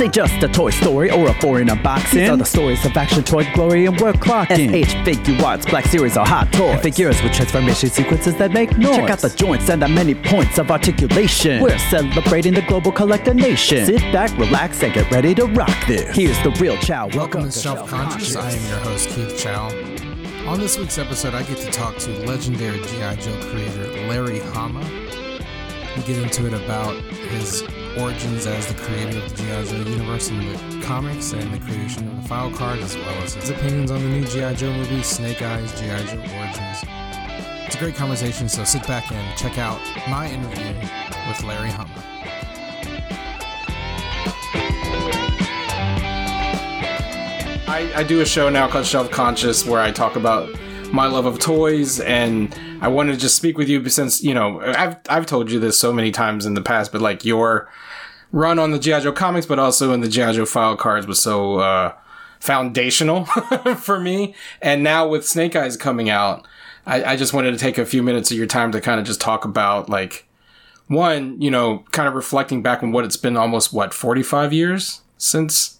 This ain't just a Toy Story or a foreign unboxing. These are the stories of action, toy glory, and work clocking. SH Figuarts, Black Series or hot toys. And figures with transformation sequences that make noise. Check out the joints and the many points of articulation. We're celebrating the global collector nation. Sit back, relax, and get ready to rock this. Here's the real Chow. Welcome to Shelf Conscious. I am your host, Keith Chow. On this week's episode, I get to talk to legendary G.I. Joe creator Larry Hama. We get into it about his origins as the creator of the G.I. Joe universe in the comics and the creation of the file card, as well as his opinions on the new G.I. Joe movie, Snake Eyes G.I. Joe Origins. It's a great conversation, so sit back and check out my interview with Larry Hama. I, I do a show now called Shelf Conscious where I talk about my love of toys and I wanted to just speak with you since you know I've I've told you this so many times in the past, but like your run on the GI Joe comics, but also in the GI Joe file cards was so uh, foundational for me. And now with Snake Eyes coming out, I, I just wanted to take a few minutes of your time to kind of just talk about like one, you know, kind of reflecting back on what it's been almost what forty five years since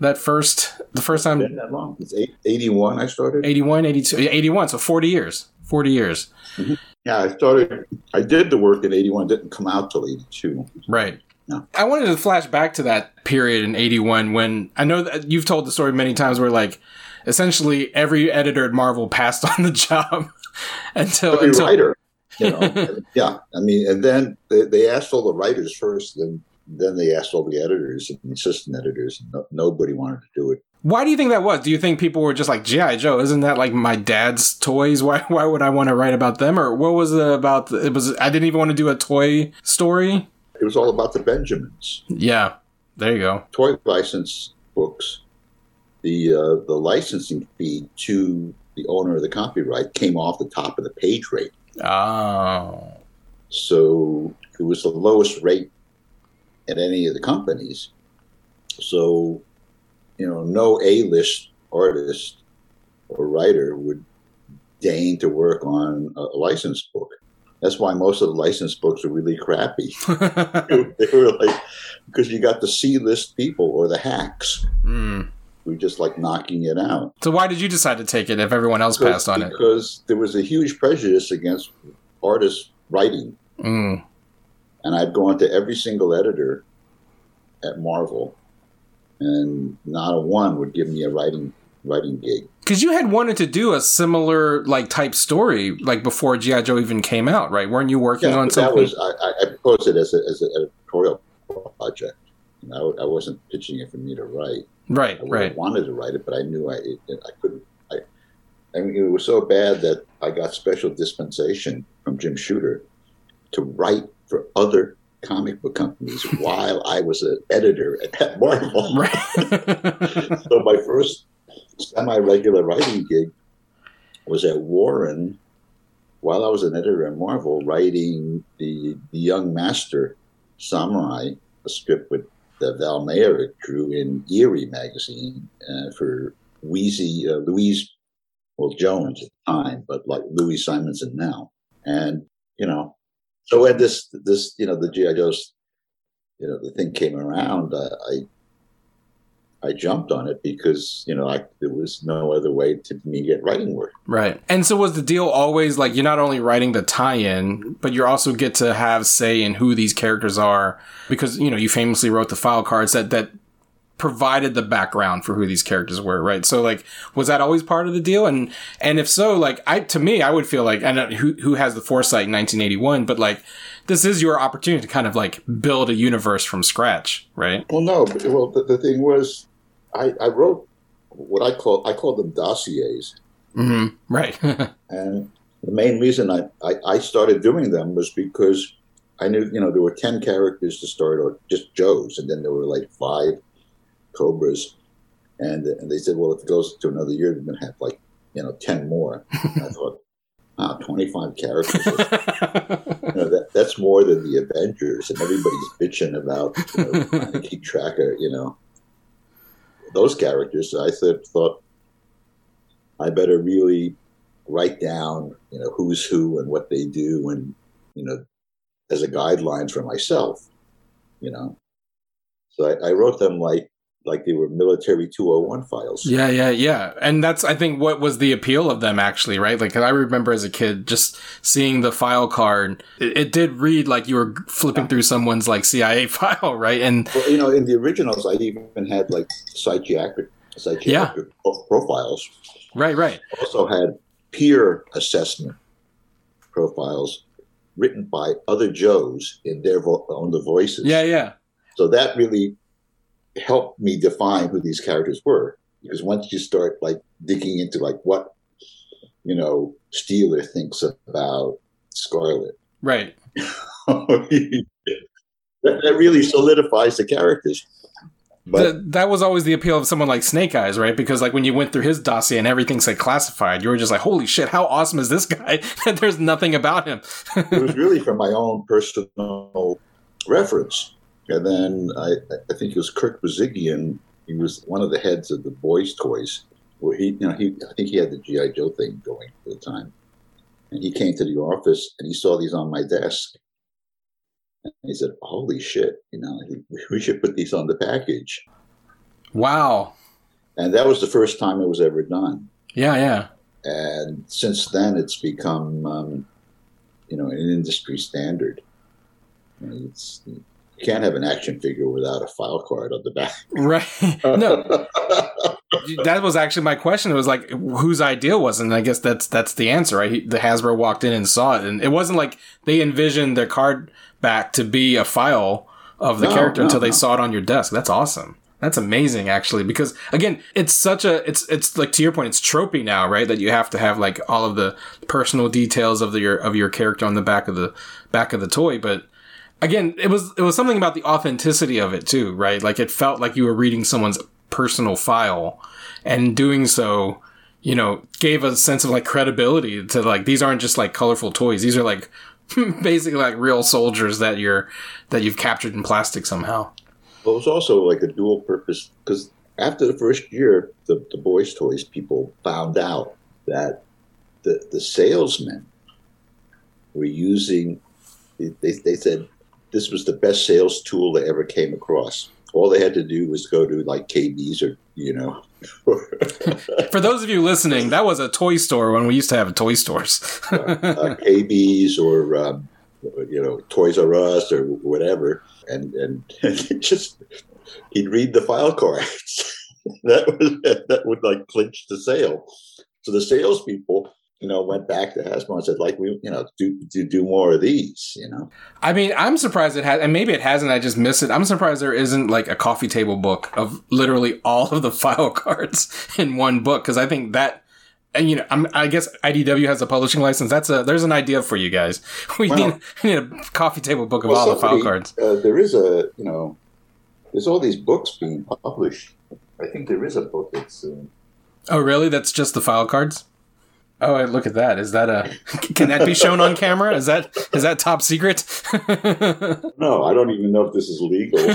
that first the first time. That long. It's 81 i started? 81 82 81 so 40 years 40 years. Mm-hmm. yeah i started i did the work in 81 didn't come out till 82 right. No. I wanted to flash back to that period in 81 when I know that you've told the story many times where like essentially every editor at Marvel passed on the job until every until, writer you know yeah I mean and then they, they asked all the writers first then then they asked all the editors and assistant editors, and no, nobody wanted to do it. Why do you think that was? Do you think people were just like GI Joe? Isn't that like my dad's toys? Why why would I want to write about them? Or what was it about? The, it was I didn't even want to do a toy story. It was all about the Benjamins. Yeah, there you go. Toy license books. The uh, the licensing fee to the owner of the copyright came off the top of the page rate. Oh. So it was the lowest rate at any of the companies. So, you know, no A list artist or writer would deign to work on a license book. That's why most of the license books are really crappy. they were like, because you got the C list people or the hacks. Mm. We just like knocking it out. So why did you decide to take it if everyone else because, passed on because it? Because there was a huge prejudice against artists writing. Mm and I'd gone to every single editor at Marvel, and not a one would give me a writing writing gig. Because you had wanted to do a similar like type story like before GI Joe even came out, right? Weren't you working yeah, on something? That was I, I proposed it as, a, as an editorial project. I, I wasn't pitching it for me to write. Right, I right. wanted to write it, but I knew I I couldn't. I, I mean, it was so bad that I got special dispensation from Jim Shooter to write for other comic book companies while I was an editor at Marvel. Right. so my first semi-regular writing gig was at Warren while I was an editor at Marvel, writing the, the Young Master Samurai, a strip with the Val Mayerik drew in Eerie magazine uh, for Weezie, uh, Louise, well, Jones at the time, but like Louise Simonson now. And, you know, so when this this you know the GI Joe's you know the thing came around, uh, I I jumped on it because you know I, there was no other way to me get writing work. Right. And so was the deal always like you're not only writing the tie-in, but you also get to have say in who these characters are because you know you famously wrote the file cards that that provided the background for who these characters were, right? So like, was that always part of the deal? And and if so, like, I to me, I would feel like, I know who who has the foresight in 1981, but like, this is your opportunity to kind of like build a universe from scratch, right? Well, no, but, well, the, the thing was, I, I wrote what I call I call them dossiers. Mm-hmm. Right. and the main reason I, I, I started doing them was because I knew, you know, there were 10 characters to start, or just Joes, and then there were like five cobras, and and they said, well, if it goes to another year, we're going to have like you know ten more. I thought, ah, twenty five characters. you know, that that's more than the Avengers, and everybody's bitching about you know, trying to keep track of you know those characters. So I said, thought I better really write down you know who's who and what they do, and you know as a guideline for myself, you know. So I, I wrote them like like they were military 201 files. Yeah, yeah, yeah. And that's I think what was the appeal of them actually, right? Like I remember as a kid just seeing the file card. It, it did read like you were flipping through someone's like CIA file, right? And well, you know, in the originals, I even had like psychiatric psychiatric yeah. profiles. Right, right. Also had peer assessment profiles written by other Joes in their vo- own the voices. Yeah, yeah. So that really helped me define who these characters were because once you start like digging into like what you know Steeler thinks about Scarlett, right? that, that really solidifies the characters. But the, that was always the appeal of someone like Snake Eyes, right? Because like when you went through his dossier and everything's like classified, you were just like, "Holy shit, how awesome is this guy?" There's nothing about him. it was really from my own personal reference, and then I, I think it was Kirk Bozigian. He was one of the heads of the Boys Toys, where he, you know, he I think he had the GI Joe thing going at the time, and he came to the office and he saw these on my desk, and he said, "Holy shit! You know, we should put these on the package." Wow! And that was the first time it was ever done. Yeah, yeah. And since then, it's become, um, you know, an industry standard. It's you can't have an action figure without a file card on the back. Right? No. that was actually my question. It was like, whose idea was it? And I guess that's that's the answer, right? He, the Hasbro walked in and saw it, and it wasn't like they envisioned their card back to be a file of the no, character no, until they no. saw it on your desk. That's awesome. That's amazing, actually, because again, it's such a it's it's like to your point, it's tropey now, right? That you have to have like all of the personal details of the your of your character on the back of the back of the toy, but again, it was it was something about the authenticity of it too, right? Like it felt like you were reading someone's personal file, and doing so, you know, gave a sense of like credibility to like these aren't just like colorful toys; these are like basically like real soldiers that you're that you've captured in plastic somehow. But it was also like a dual purpose because after the first year, the, the boys' toys people found out that the the salesmen were using. They, they said this was the best sales tool they ever came across. All they had to do was go to like KB's or you know. For those of you listening, that was a toy store when we used to have toy stores. uh, uh, KB's or um, you know Toys R Us or whatever, and and, and just he'd read the file cards. that was that would like clinch the sale. So the salespeople you know, went back to Hasbro and said, like, we, you know, do, do, do more of these, you know? I mean, I'm surprised it has, and maybe it hasn't, I just missed it. I'm surprised there isn't like a coffee table book of literally all of the file cards in one book. Cause I think that, and you know, I'm, i guess IDW has a publishing license. That's a, there's an idea for you guys. We, well, need, we need, a coffee table book of well, all somebody, the file cards. Uh, there is a, you know, there's all these books being published. I think there is a book that's, uh, Oh, really? That's just the file cards? Oh, look at that! Is that a? Can that be shown on camera? Is that is that top secret? no, I don't even know if this is legal.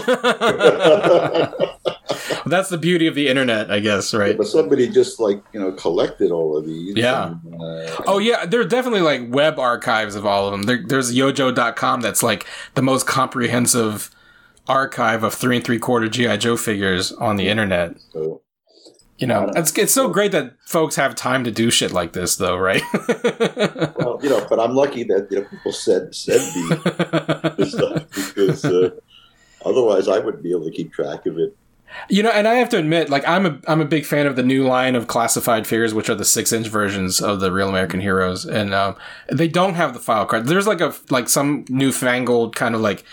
that's the beauty of the internet, I guess, right? Yeah, but somebody just like you know collected all of these. Yeah. And, uh, oh yeah, there are definitely like web archives of all of them. There, there's YoJoe.com that's like the most comprehensive archive of three and three quarter GI Joe figures on the internet. So you know, it's it's so great that folks have time to do shit like this, though, right? well, you know, but I'm lucky that you know people said said me stuff because uh, otherwise I wouldn't be able to keep track of it. You know, and I have to admit, like I'm a I'm a big fan of the new line of classified figures, which are the six inch versions of the Real American Heroes, and um, they don't have the file card. There's like a like some newfangled kind of like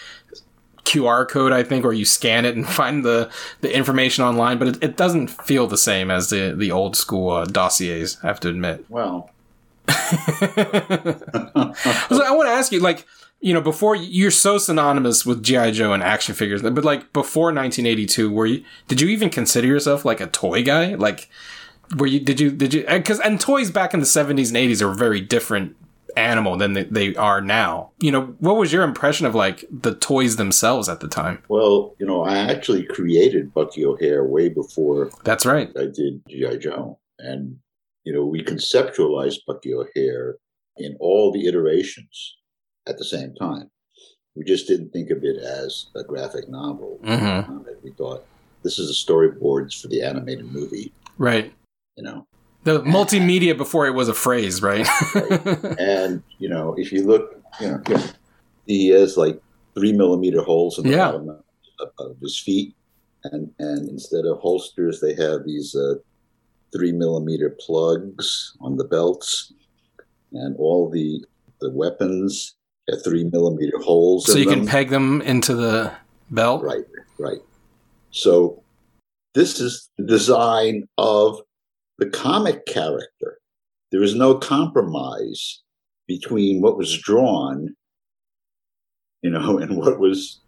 QR code, I think, or you scan it and find the, the information online, but it, it doesn't feel the same as the, the old school uh, dossiers, I have to admit. Well. so I want to ask you, like, you know, before you're so synonymous with GI Joe and action figures, but like before 1982, were you? Did you even consider yourself like a toy guy? Like, were you? Did you? Did you? Because and toys back in the 70s and 80s are very different animal than they, are now. You know, what was your impression of like the toys themselves at the time? Well, you know, I actually created Bucky O'Hare way before. That's right. I did GI Joe, and you know, we conceptualized Bucky O'Hare in all the iterations at the same time. We just didn't think of it as a graphic novel. Mhm. Um, we thought this is the storyboards for the animated movie. Right. You know, The multimedia before it was a phrase, right? and you know, if you look, you know, he has like three millimeter holes in the Yeah. bottom of, of his feet, and and instead of holsters, they have these uh, three millimeter plugs on the belts, and all the the weapons have three millimeter holes. so you can peg them into the belt. Right, right. So this is the design of the comic character. there was no compromise between what was drawn, you know, and what was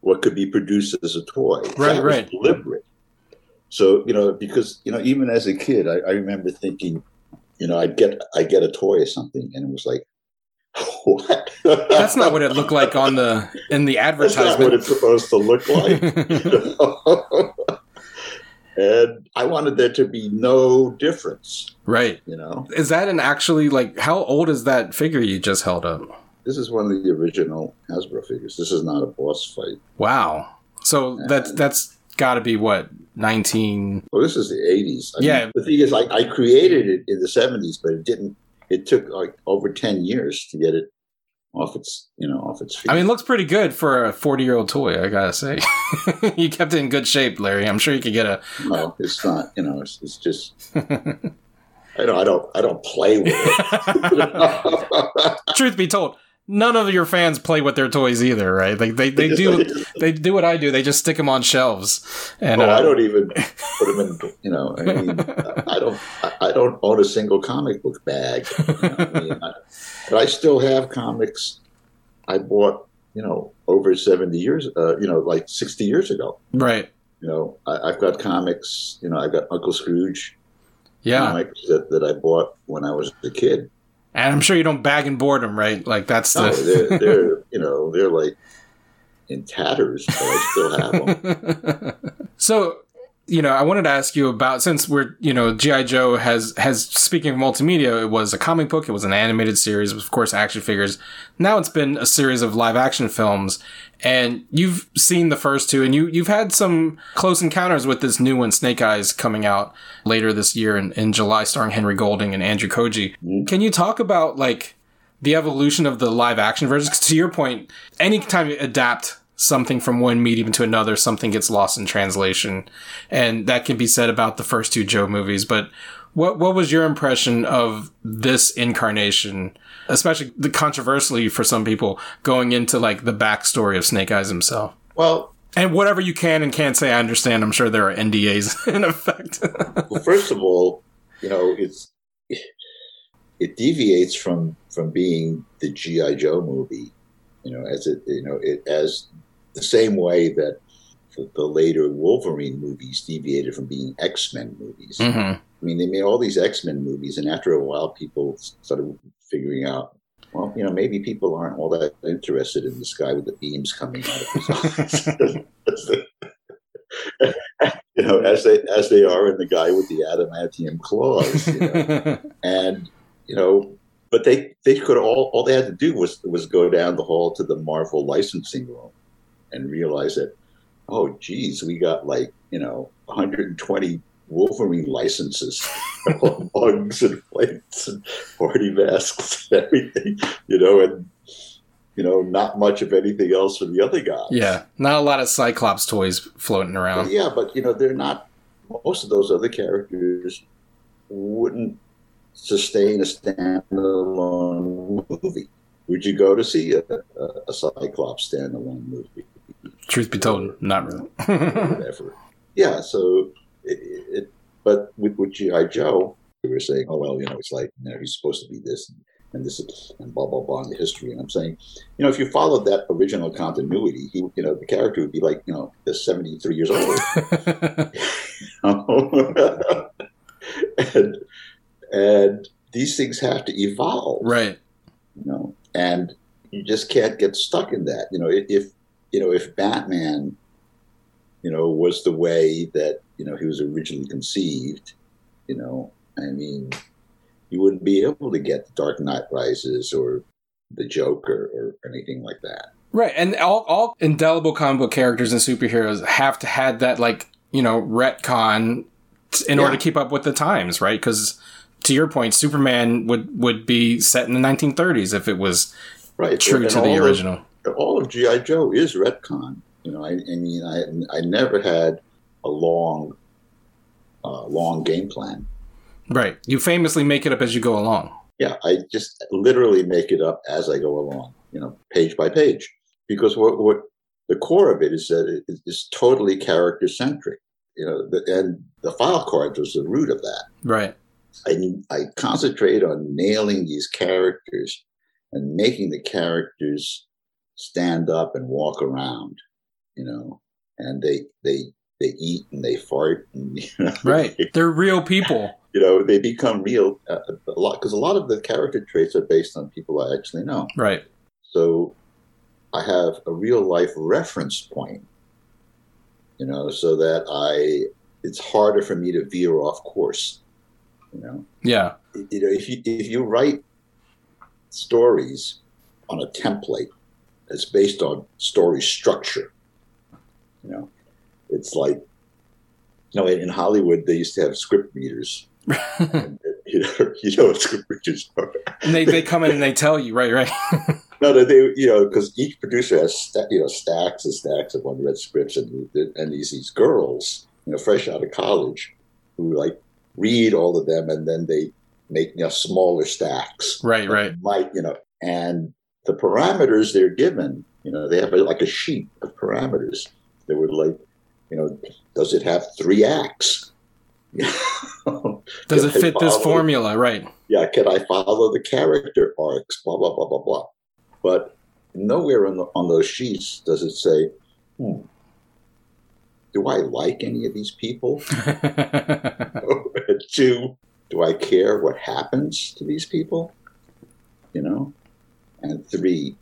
what could be produced as a toy. Right, That right. Deliberate. So you know, because you know, even as a kid, I, I remember thinking, you know, I'd get I get a toy or something, and it was like, what? That's not what it looked like on the in the That's not advertisement. what it's supposed to look like. and I wanted there to be no difference, right. you know. Is that an actually like how old is that figure you just held up? This is one of the original Hasbro figures. This is not a boss fight. Wow. So that's that's got to be what 19 Well, this is the 80s. I mean, Yeah. the thing is, like, I created it in the 70s, but it didn't, it took like over 10 years to get it off its, you know, off its feet. I mean, it looks pretty good for a 40 year old toy, I gotta say. you kept it in good shape, Larry. I'm sure you could get a. no, it's not, you know, it's, it's just, I don't, I don't, I don't play with it. Truth be told, none of your fans play with their toys either, right? Like they, they do they do what I do. They just stick them on shelves. And Oh, uh, I don't even put them in. You know, I mean, I don't. I- don't own a single comic book bag. You know, I mean, I- but I still have comics I bought. You know, over seventy years. Uh, you know, like sixty years ago. right. You know, I, I've got comics. You know, I got Uncle Scrooge Yeah. comics that, that I bought when I was a kid. And I'm sure you don't bag and board them, right? Like that's No, the. they're, they're you know they're like in tatters, but I still have them. so you know i wanted to ask you about since we're you know gi joe has has speaking of multimedia it was a comic book it was an animated series of course action figures. Now it's been a series of live action films and you've seen the first two and you you've had some close encounters with this new one snake eyes coming out later this year in, in july starring henry golding and andrew koji. Mhm. can you talk about like the evolution of the live action versions? To your point anytime you adapt something from one medium to another something gets lost in translation. And that can be said about the first two joe movies but what what was your impression of this incarnation especially the controversially for some people going into like the backstory of snake eyes himself? Well, and whatever you can and can't say i understand. I'm sure there are ndas in effect. Well, first of all, you know, it's it deviates from from being the GI Joe movie, you know, as it you know it as the same way that the, the later Wolverine movies deviated from being X Men movies. hmm I mean, they made all these X Men movies, and after a while, people started figuring out. Well, you know, maybe people aren't all that interested in this guy with the beams coming out of his eyes. you know, as they as they are in the guy with the adamantium claws. You know? and you know, but they they could all all they had to do was was go down the hall to the Marvel licensing room and realize that, oh, geez, we got like you know 120 Wolverine licenses, mugs and plates and party masks and everything, you know, and you know, not much of anything else for the other guys. yeah not a lot of cyclops toys floating around Yeah, but you know, they're not. Most of those other characters wouldn't sustain a standalone movie. Would you go to see a, a, a Cyclops standalone movie? Truth be told not really. Yeah. So, it, it, but with, with GI Joe, we were saying, "Oh well, you know, it's like you know, he's supposed to be this." And this is, and blah blah blah in the history, and I'm saying, you know, if you followed that original continuity, he, you know, the character would be like, you know, the 73 years old. and and these things have to evolve, right you know, and you just can't get stuck in that. You know, if you know if Batman, you know, was the way that you know he was originally conceived, you know, I mean, you wouldn't be able to get the Dark Knight Rises or the Joker or anything like that. Right, and all all indelible comic book characters and superheroes have to had that like you know retcon in yeah. order to keep up with the times, right? Because to your point, Superman would would be set in the 1930s if it was right true and to the original. All of GI Joe is retcon. You know, I, I mean, I I never had a long, uh, long game plan. Right. You famously make it up as you go along. Yeah, I just literally make it up as I go along. You know, page by page because what, what the core of it is that it is totally character centric. You know, the, and the file cards was the root of that. Right. I, I concentrate on nailing these characters and making the characters stand up and walk around. You know, and they they they eat and they fart and you know, right. They're real people. You know, they become real uh, a lot because a lot of the character traits are based on people I actually know. Right. So I have a real life reference point, you know, so that I it's harder for me to veer off course, you know. Yeah. You know, if you if you write stories on a template that's based on story structure, you know, it's like you know, in Hollywood they used to have script readers. and, you know, you know what script readers are. and they, they come in and they tell you, right, right. no, no, they, you know, because each producer has, you know, stacks and stacks of unread scripts, and and these these girls, you know, fresh out of college, who like read all of them, and then they make you know smaller stacks, right, right, like you know, and the parameters they're given, you know, they have a, like a sheet of parameters. They would like, you know, does it have three acts? does it fit this formula? Right. Yeah. Can I follow the character arcs? Blah blah blah blah blah. But nowhere on, the, on those sheets does it say, hmm, do I like any of these people? Two, do I care what happens to these people? You know? And three,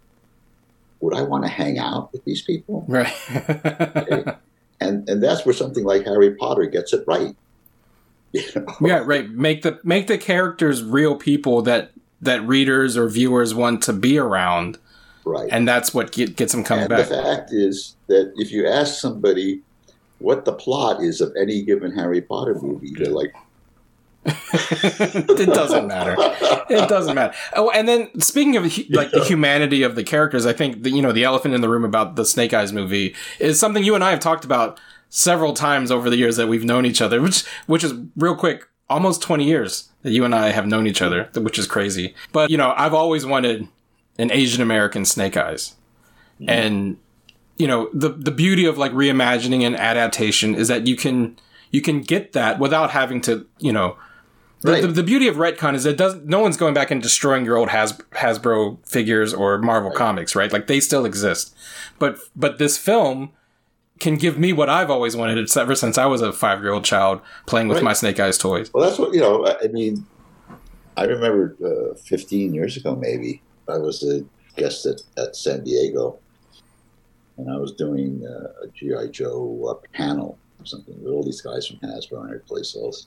would I want to hang out with these people? Right. okay. And and that's where something like Harry Potter gets it right. You know? Yeah, right. Make the make the characters real people that that readers or viewers want to be around. Right. And that's what get, gets them coming and back. The fact is that if you ask somebody what the plot is of any given Harry Potter movie, they're like, it doesn't matter. It doesn't matter. Oh, and then speaking of like the humanity of the characters, I think the, you know the elephant in the room about the Snake Eyes movie is something you and I have talked about several times over the years that we've known each other. Which which is real quick almost 20 years that you and I have known each other, which is crazy. But, you know, I've always wanted an Asian American Snake Eyes. Mm-hmm. And, you know, the, the beauty of like reimagining and adaptation is that you can, you can get that without having to, you know, right. the, the, beauty of retcon is that doesn't no one's going back and destroying your old Has, Hasbro figures or Marvel right. comics, right? Like they still exist. But but this film can give me what I've always wanted. It's ever since I was a five year old child playing with right. my Snake Eyes toys. Well, that's what you know. I mean, I remember uh, 15 years ago, maybe I was a guest at, at San Diego, and I was doing uh, a GI Joe uh, panel or something with all these guys from Hasbro and every place else,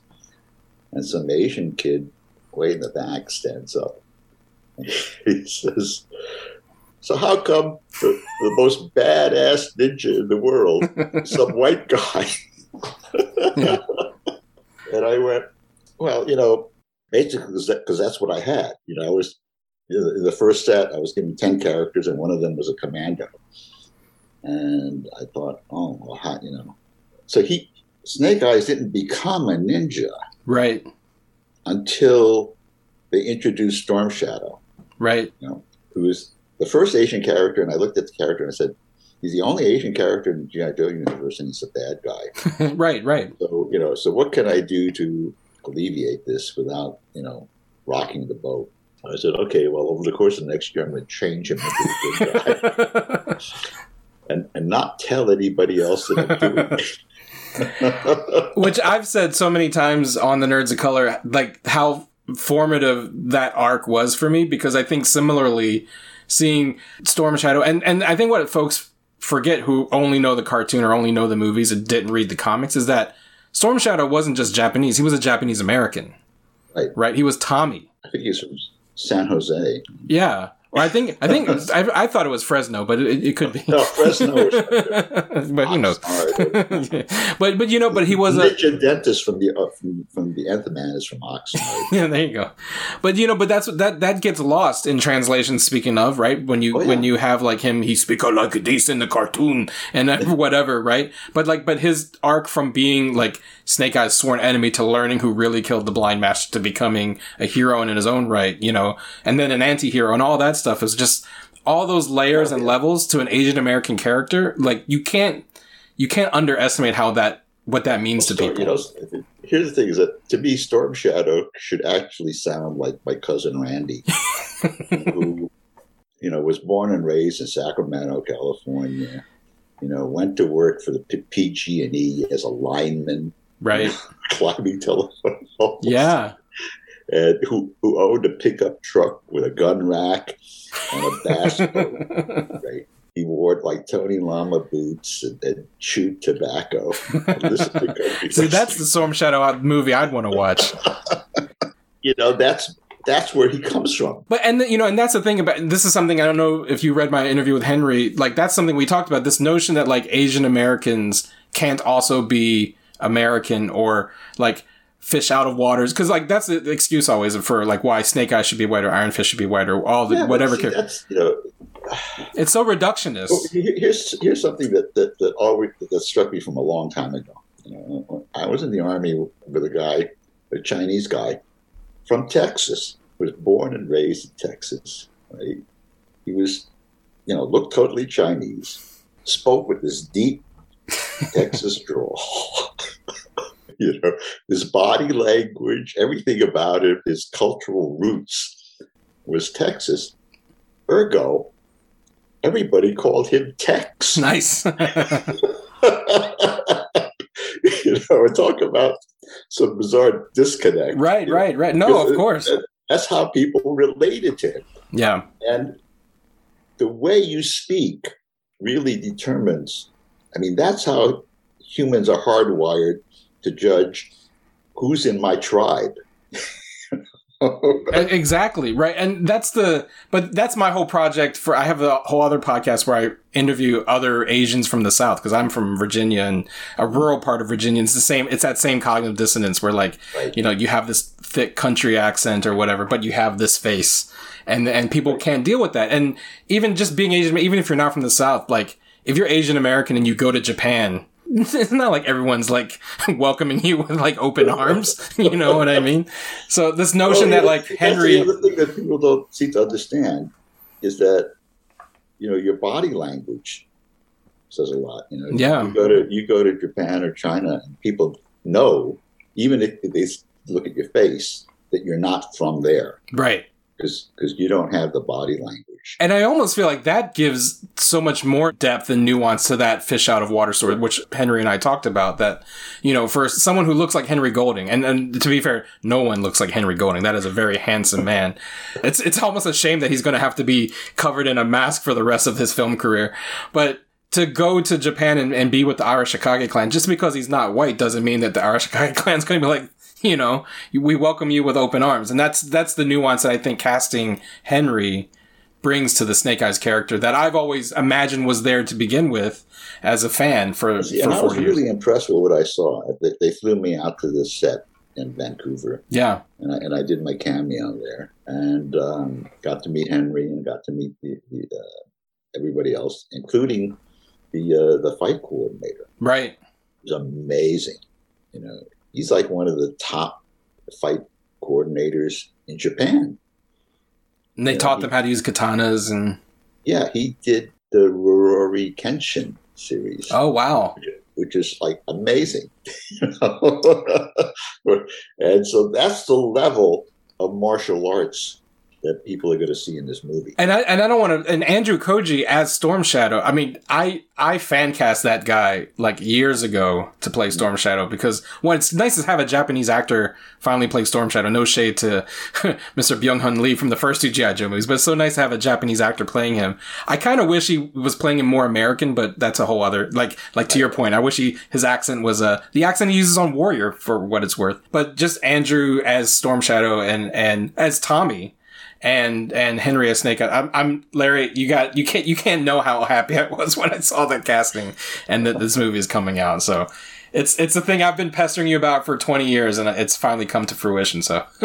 and some Asian kid way in the back stands up. he says, so how come the, the most badass ninja in the world, some white guy? and I went, well, you know, basically because that, that's what I had. You know, I was in the first set, I was given ten characters, and one of them was a commando. And I thought, oh, well, how, you know, so he Snake Eyes didn't become a ninja, right, until they introduced Storm Shadow, right, you know, who was the first Asian character, and I looked at the character and I said, he's the only Asian character in the GI Joe universe, and he's a bad guy. right, right. So you know, so what can I do to alleviate this without you know rocking the boat? I said, okay, well, over the course of the next year, I'm going to change him into a good guy, and and not tell anybody else that I'm doing it. Which I've said so many times on the Nerds of Color, like how formative that arc was for me, because I think similarly seeing Storm Shadow, and and I think what folks forget who only know the cartoon or only know the movies and didn't read the comics is that Storm Shadow wasn't just Japanese; he was a Japanese American. Right. Right. He was Tommy. I think he's from San Jose. Yeah. Or I think I think I, I thought it was Fresno, but it, it could be. No, Fresno. but who knows? but but you know, but he was Mitch a dentist from the uh, from, from the Nth Man is from Oxnard. yeah, there you go. But you know, but that's that that gets lost in translation. Speaking of right, when you Oh, yeah. when you have like him, he speak like this in the cartoon and uh, whatever, right? But like, but his arc from being like Snake Eyes' sworn enemy to learning who really killed the Blind Master to becoming a hero in his own right, you know, and then an anti-hero and all that stuff is just all those layers and levels to an Asian American character. Like you can't you can't underestimate how that what that means to So, people. you know, here's the thing: is that to me, Storm Shadow should actually sound like my cousin Randy, who, you know, was born and raised in Sacramento, California. You know, went to work for the PG and E as a lineman, right? climbing telephone poles. Yeah. And who who owned a pickup truck with a gun rack and a bass boat. Right? He wore like Tony Lama boots and, and chewed tobacco. and See, that's the Storm Shadow movie I'd want to watch. you know that's that's where he comes from. But and you know, and that's the thing about this is something I don't know if you read my interview with Henry. Like that's something we talked about. This notion that like Asian Americans can't also be American or like fish out of waters because like that's the excuse always for like why Snake Eyes should be white or Iron Fist should be white or all the Yeah, whatever. see, that's you know. it's so reductionist. Oh, well, here's here's something that that that always that struck me from a long time ago. You know, I was in the army with a guy, a Chinese guy from Texas, was born and raised in Texas. Right? He was, you know, looked totally Chinese, spoke with this deep Texas drawl. you know, his body language, everything about him, his cultural roots was Texas. Ergo, everybody called him Tex. Nice. you know, talk about some bizarre disconnect. right, know. right, right. No, of course. That's how people related to him. Yeah. And the way you speak really determines, I mean, that's how humans are hardwired to judge who's in my tribe. Exactly right, and that's the. But that's my whole project. For I have a whole other podcast where I interview other Asians from the South because I'm from Virginia and a rural part of Virginia. It's the same. It's that same cognitive dissonance where like Right. you know you have this thick country accent or whatever, but you have this face, and and people can't deal with that. And even just being Asian, even if you're not from the South, like if you're Asian American and you go to Japan. It's not like everyone's like welcoming you with like open arms. You know what I mean? So this notion Well, that like Henry, The other thing that people don't seem to understand is that you know your body language says a lot. You know, Yeah. You go to you go to Japan or China, and people know even if they look at your face that you're not from there right? Because you don't have the body language. And I almost feel like that gives so much more depth and nuance to that fish out of water story, which Henry and I talked about. That you know, for someone who looks like Henry Golding, and, and to be fair, no one looks like Henry Golding. That is a very handsome man. It's it's almost a shame that he's going to have to be covered in a mask for the rest of his film career. But to go to Japan and, and be with the Irish Arashikage clan, just because he's not white, doesn't mean that the Irish Arashikage clan's going to be like, you know, we welcome you with open arms. And that's that's the nuance that I think casting Henry brings to the Snake Eyes character that I've always imagined was there to begin with as a fan for, See, for and I was years. really impressed with what I saw. They, they flew me out to this set in Vancouver, Yeah. and I, and I did my cameo there, and um, got to meet Henry and got to meet the, the, uh, everybody else, including the uh, the fight coordinator. Right. It was amazing. You know, he's like one of the top fight coordinators in Japan. And they Yeah, taught he- them how to use katanas and Yeah, he did the Rurouni Kenshin series. oh wow. which is like amazing. and so that's the level of martial arts that people are going to see in this movie. And I and I don't want to. And Andrew Koji as Storm Shadow. I mean, I I fan cast that guy like years ago to play Storm Shadow because one, it's nice to have a Japanese actor finally play Storm Shadow. No shade to Mr. Byung Hun Lee from the first two GI Joe movies, but it's so nice to have a Japanese actor playing him. I kind of wish he was playing him more American, but that's a whole other like like to your point. I wish he his accent was uh, the accent he uses on Warrior for what it's worth. But just Andrew as Storm Shadow and and as Tommy and and Henry as Snake I'm, I'm Larry. You got you can't you can't know how happy I was when I saw that casting and that this movie is coming out. So it's it's a thing I've been pestering you about for 20 years, and it's finally come to fruition. So.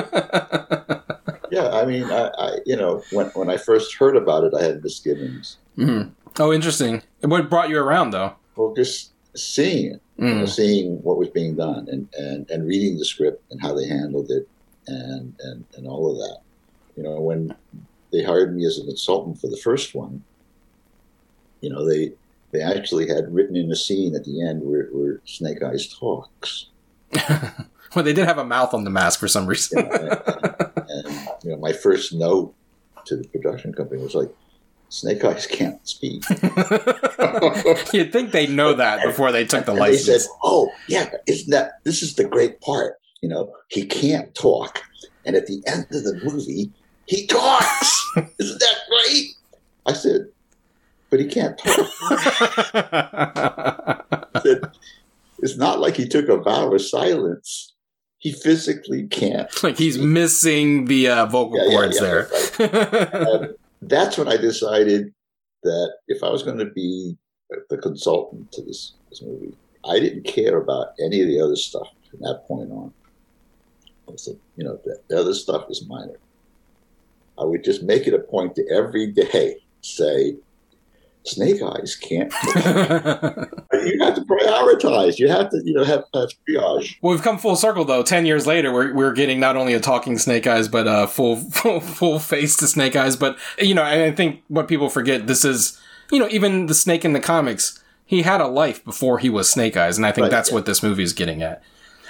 yeah, I mean, I, I, you know when when I first heard about it, I had misgivings. Mm-hmm. Oh, interesting. What brought you around though? Well, just seeing it, mm. you know, mm. seeing what was being done, and, and and reading the script and how they handled it, and and and all of that. You know, when they hired me as a consultant for the first one, you know, they they actually had written in a scene at the end where, where Snake Eyes talks. well, they did have a mouth on the mask for some reason. yeah, and, and, you know, my first note to the production company was like, Snake Eyes can't speak. You'd think they know that before they took the and license. They said, "Oh, yeah, isn't that this is the great part? You know, he can't talk, and at the end of the movie, he talks. isn't that great?" I said, "But he can't talk." said, it's not like he took a vow of silence. He physically can't. Like he's missing the uh, vocal yeah, cords yeah, yeah, there. Right that's when I decided that if I was going to be the consultant to this, this movie, I didn't care about any of the other stuff from that point on. I said, you know, the, the other stuff is minor. I would just make it a point to every day say, Snake Eyes can't. you have to prioritize. You have to, you know, have, have triage. Well, we've come full circle though. Ten years later, we're we're getting not only a talking Snake Eyes, but a full full full face to Snake Eyes. But you know, I think what people forget this is, you know, even the Snake in the comics, he had a life before he was Snake Eyes, and I think right, that's yeah. what this movie is getting at.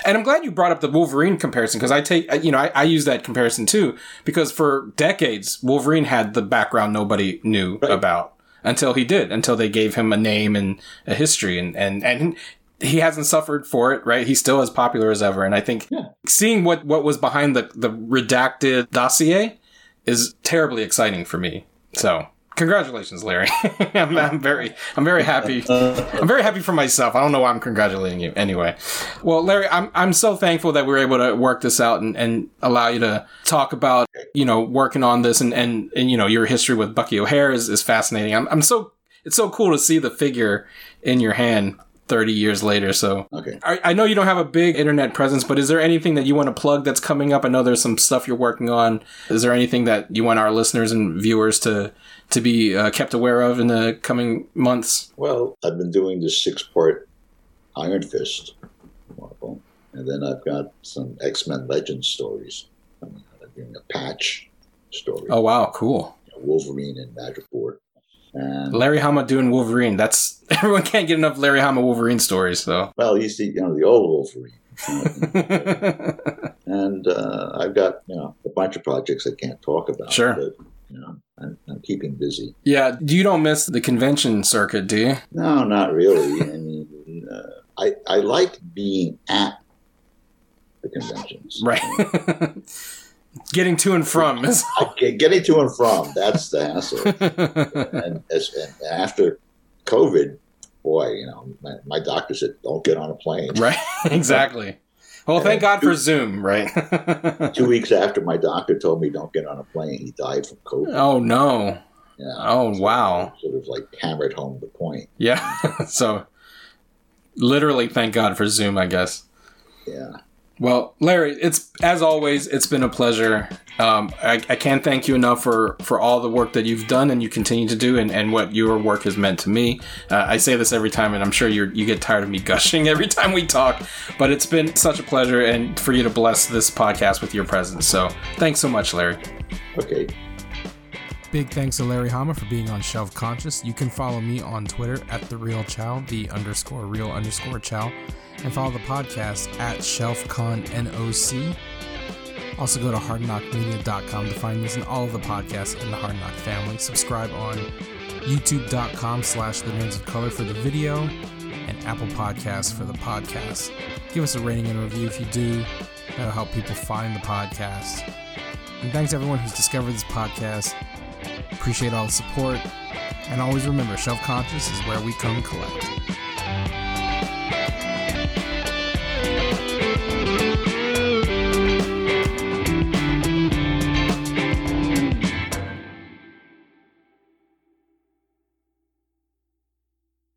And I'm glad you brought up the Wolverine comparison because I take, you know, I, I, use that comparison too because for decades Wolverine had the background nobody knew right. about until he did, until they gave him a name and a history and, and, and he hasn't suffered for it, right? He's still as popular as ever. And I think yeah. seeing what, what was behind the, the redacted dossier is terribly exciting for me. So congratulations, Larry. I'm, I'm, very, I'm very happy. I'm very happy for myself. I don't know why I'm congratulating you. Anyway, well, Larry, I'm, I'm so thankful that we were able to work this out and, and allow you to talk about, you know, working on this and, and, and you know, your history with Bucky O'Hare is, is fascinating. I'm, I'm so, it's so cool to see the figure in your hand 30 years later. So okay. I, I, know you don't have a big internet presence, but is there anything that you want to plug that's coming up? I know there's some stuff you're working on. Is there anything that you want our listeners and viewers to to be uh, kept aware of in the coming months? Well, I've been doing this six part Iron Fist Marvel, and then I've got some X Men Legends stories. I'm doing a patch story. Oh wow, cool! Wolverine and Madripoor. And Larry Hama doing Wolverine. That's everyone can't get enough Larry Hama Wolverine stories, though. Well, you see, you know, the old Wolverine. and uh, I've got you know a bunch of projects I can't talk about. Sure. But, you know, I'm, I'm, keeping busy. Yeah, you don't miss the convention circuit, do you? No, not really. I mean, uh, I I like being at the conventions. Right. getting to and from is getting to and from. That's the hassle. and, as, and after COVID, boy, you know, my, my doctor said, "Don't get on a plane." Right. exactly. Well, thank God for Zoom, right? two weeks after my doctor told me don't get on a plane, he died from COVID. Oh no! Yeah. Oh so wow! Sort of like hammered home the point. Yeah. so, literally, thank God for Zoom, I guess. Yeah. Well, Larry, it's as always, it's been a pleasure. Um, I, I, can't thank you enough for, for all the work that you've done and you continue to do, and, and what your work has meant to me. Uh, I say this every time, and I'm sure you you get tired of me gushing every time we talk, but it's been such a pleasure, and for you to bless this podcast with your presence. So, thanks so much, Larry. Okay. Big thanks to Larry Hama for being on Shelf Conscious. You can follow me on Twitter at the real Chow, the underscore real underscore Chow and follow the podcast at ShelfConNOC. Also go to hardknockmedia.com to find this and all of the podcasts in the Hard Knock family. Subscribe on youtube.com slash the nerds of color for the video and Apple Podcasts for the podcast. Give us a rating and review if you do. That'll help people find the podcast. And thanks everyone who's discovered this podcast. Appreciate all the support. And always remember, Shelf Conscious is where we come collect.